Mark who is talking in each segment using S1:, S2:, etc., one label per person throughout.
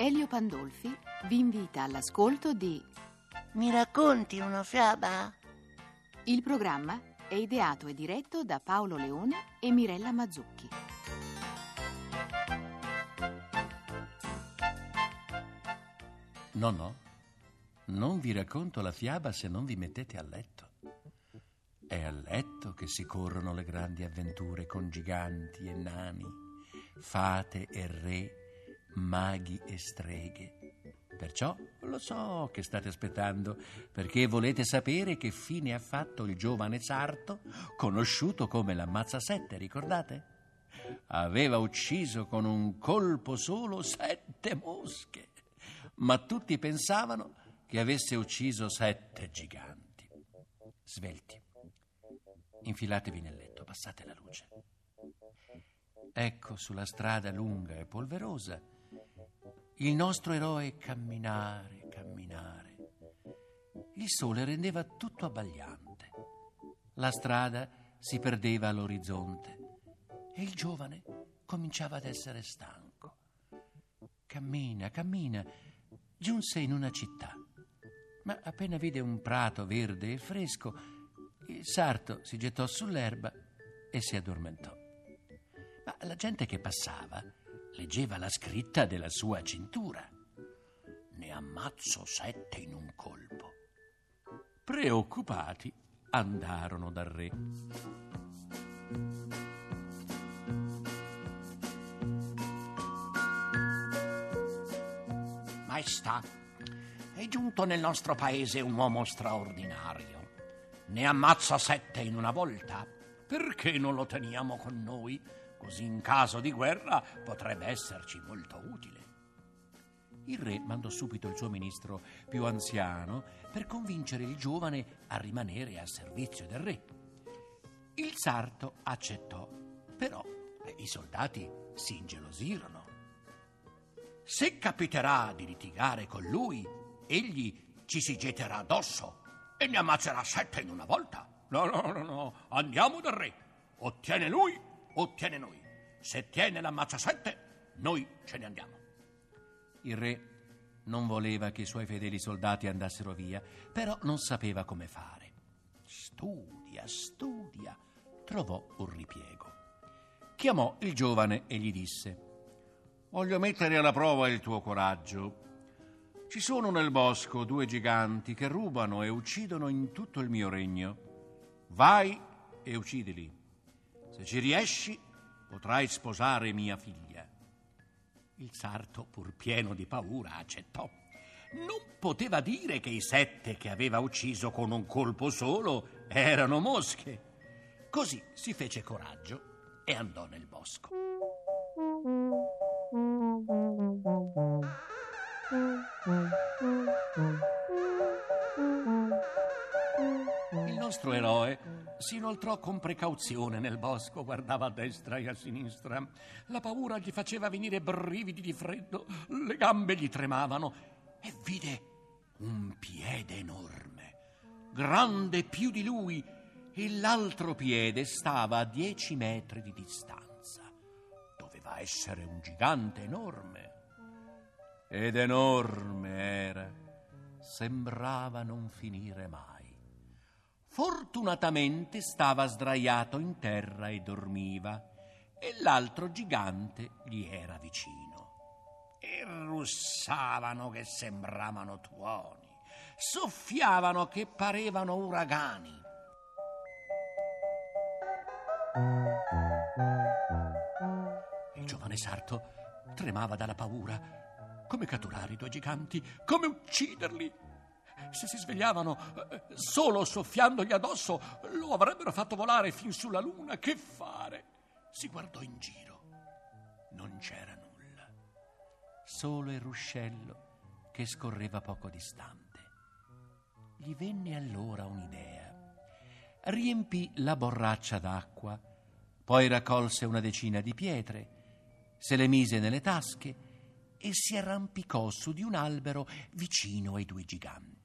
S1: Elio Pandolfi vi invita all'ascolto di
S2: Mi racconti una fiaba?
S1: Il programma è ideato e diretto da Paolo Leone e Mirella Mazzucchi.
S3: No, no, non vi racconto la fiaba se non vi mettete a letto. È a letto che si corrono le grandi avventure con giganti e nani, fate e re, maghi e streghe. Perciò lo so che state aspettando, perché volete sapere che fine ha fatto il giovane sarto, conosciuto come l'ammazzasette, ricordate? Aveva ucciso con un colpo solo sette mosche, ma tutti pensavano che avesse ucciso sette giganti. Svelti, infilatevi nel letto, passate la luce. Ecco sulla strada lunga e polverosa il nostro eroe camminare, camminare. Il sole rendeva tutto abbagliante. La strada si perdeva all'orizzonte e il giovane cominciava ad essere stanco. Cammina, cammina, giunse in una città. Ma appena vide un prato verde e fresco, il sarto si gettò sull'erba e si addormentò. Ma la gente che passava leggeva la scritta della sua cintura. Ne ammazzo sette in un colpo. Preoccupati andarono dal re.
S4: Maestà, è giunto nel nostro paese un uomo straordinario. Ne ammazza sette in una volta. Perché non lo teniamo con noi? Così in caso di guerra potrebbe esserci molto utile.
S3: Il re mandò subito il suo ministro più anziano per convincere il giovane a rimanere al servizio del re. Il sarto accettò, però eh, i soldati si ingelosirono.
S4: Se capiterà di litigare con lui, egli ci si getterà addosso e ne ammazzerà sette in una volta. No, no, no, no, andiamo dal re. Ottiene lui, ottiene noi. Se tiene l'ammazza sette, noi ce ne andiamo.
S3: Il re non voleva che i suoi fedeli soldati andassero via, però non sapeva come fare. Studia, studia, trovò un ripiego. Chiamò il giovane e gli disse: Voglio mettere alla prova il tuo coraggio. Ci sono nel bosco due giganti che rubano e uccidono in tutto il mio regno. Vai e uccidili. Se ci riesci, potrai sposare mia figlia. Il sarto, pur pieno di paura, accettò. Non poteva dire che i sette che aveva ucciso con un colpo solo erano mosche. Così si fece coraggio e andò nel bosco. Il nostro eroe si inoltrò con precauzione nel bosco, guardava a destra e a sinistra. La paura gli faceva venire brividi di freddo, le gambe gli tremavano e vide un piede enorme, grande più di lui, e l'altro piede stava a dieci metri di distanza. Doveva essere un gigante enorme. Ed enorme era, sembrava non finire mai. Fortunatamente stava sdraiato in terra e dormiva, e l'altro gigante gli era vicino.
S4: E russavano che sembravano tuoni, soffiavano che parevano uragani.
S3: Il giovane sarto tremava dalla paura. Come catturare i due giganti? Come ucciderli? Se si svegliavano eh, solo soffiandogli addosso, lo avrebbero fatto volare fin sulla luna. Che fare? Si guardò in giro. Non c'era nulla. Solo il ruscello che scorreva poco distante. Gli venne allora un'idea. Riempì la borraccia d'acqua, poi raccolse una decina di pietre, se le mise nelle tasche e si arrampicò su di un albero vicino ai due giganti.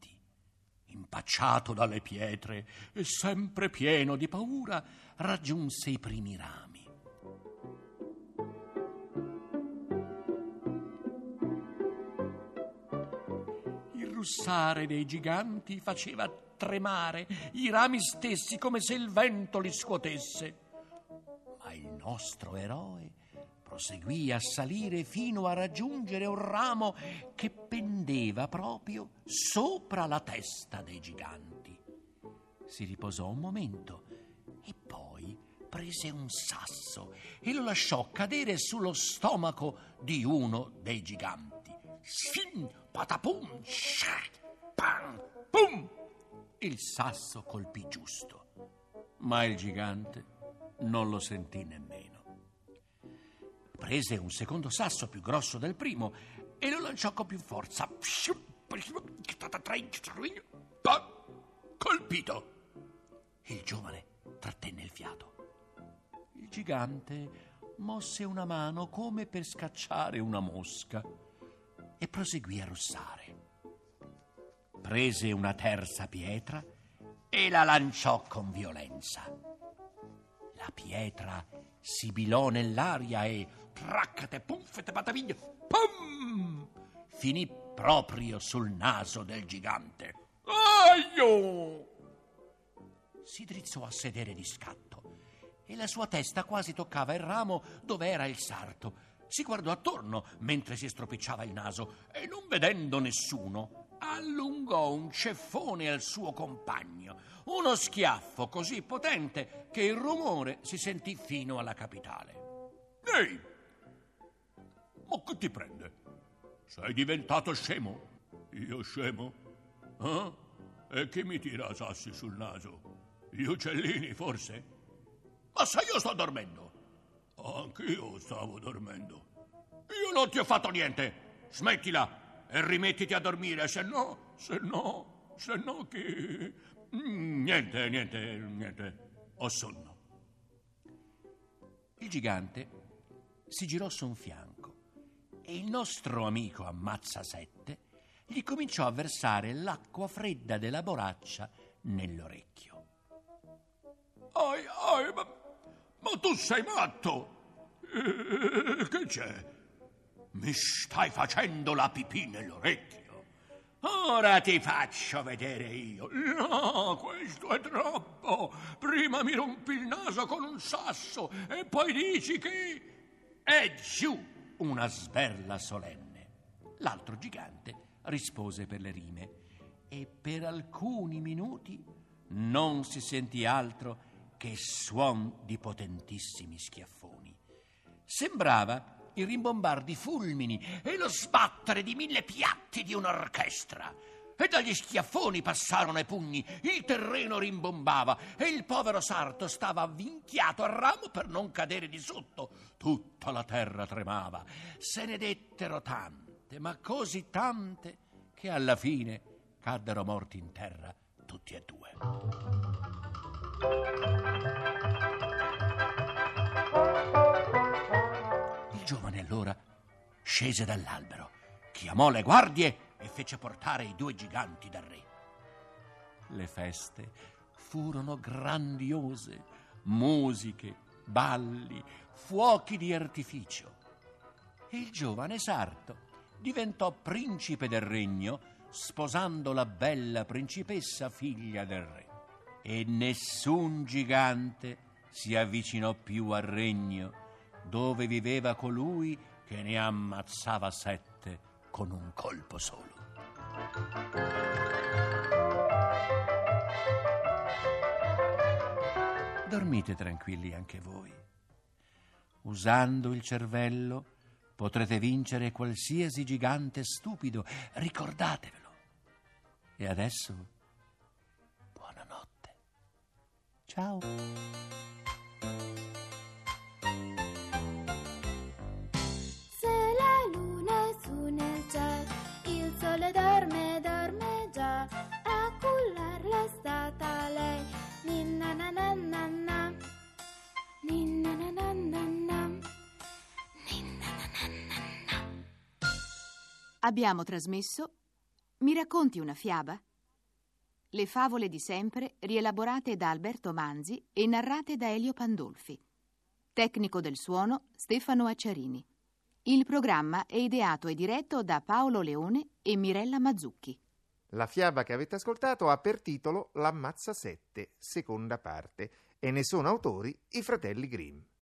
S3: impacciato dalle pietre e sempre pieno di paura, raggiunse i primi rami. Il russare dei giganti faceva tremare i rami stessi come se il vento li scuotesse. Ma il nostro eroe proseguì a salire fino a raggiungere un ramo che pendeva proprio sopra la testa dei giganti. Si riposò un momento e poi prese un sasso e lo lasciò cadere sullo stomaco di uno dei giganti. Sfin, patapum, shat, pam, pum! Il sasso colpì giusto, ma il gigante non lo sentì nemmeno. Prese un secondo sasso più grosso del primo e lo lanciò con più forza. Colpito! Il giovane trattenne il fiato. Il gigante mosse una mano come per scacciare una mosca e proseguì a russare. Prese una terza pietra e la lanciò con violenza. La pietra sibilò nell'aria e traccate, pumfete, pataviglia, pum! Finì proprio sul naso del gigante. Aio! Si drizzò a sedere di scatto e la sua testa quasi toccava il ramo dove era il sarto. Si guardò attorno mentre si stropicciava il naso e non vedendo nessuno allungò un ceffone al suo compagno, uno schiaffo così potente che il rumore si sentì fino alla capitale. Ehi! Ma che ti prende? Sei diventato scemo? Io scemo? Eh? E chi mi tira sassi sul naso? Gli uccellini, forse? Ma se io sto dormendo? Anch'io stavo dormendo. Io non ti ho fatto niente. Smettila e rimettiti a dormire, se no, se no, se no che... Niente, niente, niente. Ho sonno. Il gigante si girò su un fianco e il nostro amico Ammazza Sette gli cominciò a versare l'acqua fredda della boraccia nell'orecchio. Ai, ai, ma, ma tu sei matto! Eh, che c'è? Mi stai facendo la pipì nell'orecchio? Ora ti faccio vedere io. No, questo è troppo. Prima mi rompi il naso con un sasso e poi dici che... E giù una sberla solenne. L'altro gigante rispose per le rime e per alcuni minuti non si sentì altro che suon di potentissimi schiaffoni. Sembrava il rimbombar di fulmini e lo sbattere di mille piatti di un'orchestra. E dagli schiaffoni passarono i pugni, il terreno rimbombava e il povero sarto stava avvinchiato al ramo per non cadere di sotto. Tutta la terra tremava. Se ne dettero tante, ma così tante, che alla fine caddero morti in terra tutti e due. Giovane allora scese dall'albero, chiamò le guardie e fece portare i due giganti dal re. Le feste furono grandiose, musiche, balli, fuochi di artificio. Il giovane sarto diventò principe del regno sposando la bella principessa figlia del re e nessun gigante si avvicinò più al regno dove viveva colui che ne ammazzava sette con un colpo solo. Dormite tranquilli anche voi. Usando il cervello potrete vincere qualsiasi gigante stupido, ricordatevelo. E adesso Ciao.
S5: Sole dorme, dorme già. A cullarla è stata lei. Ninna na na na na. Ninna na na na na. Ninna na na na na.
S1: Abbiamo trasmesso Mi racconti una fiaba? Le favole di sempre, rielaborate da Alberto Manzi e narrate da Elio Pandolfi. Tecnico del suono Stefano Acciarini. Il programma è ideato e diretto da Paolo Leone e Mirella Mazzucchi.
S6: La fiaba che avete ascoltato ha per titolo L'ammazza 7, seconda parte, e ne sono autori i fratelli Grimm.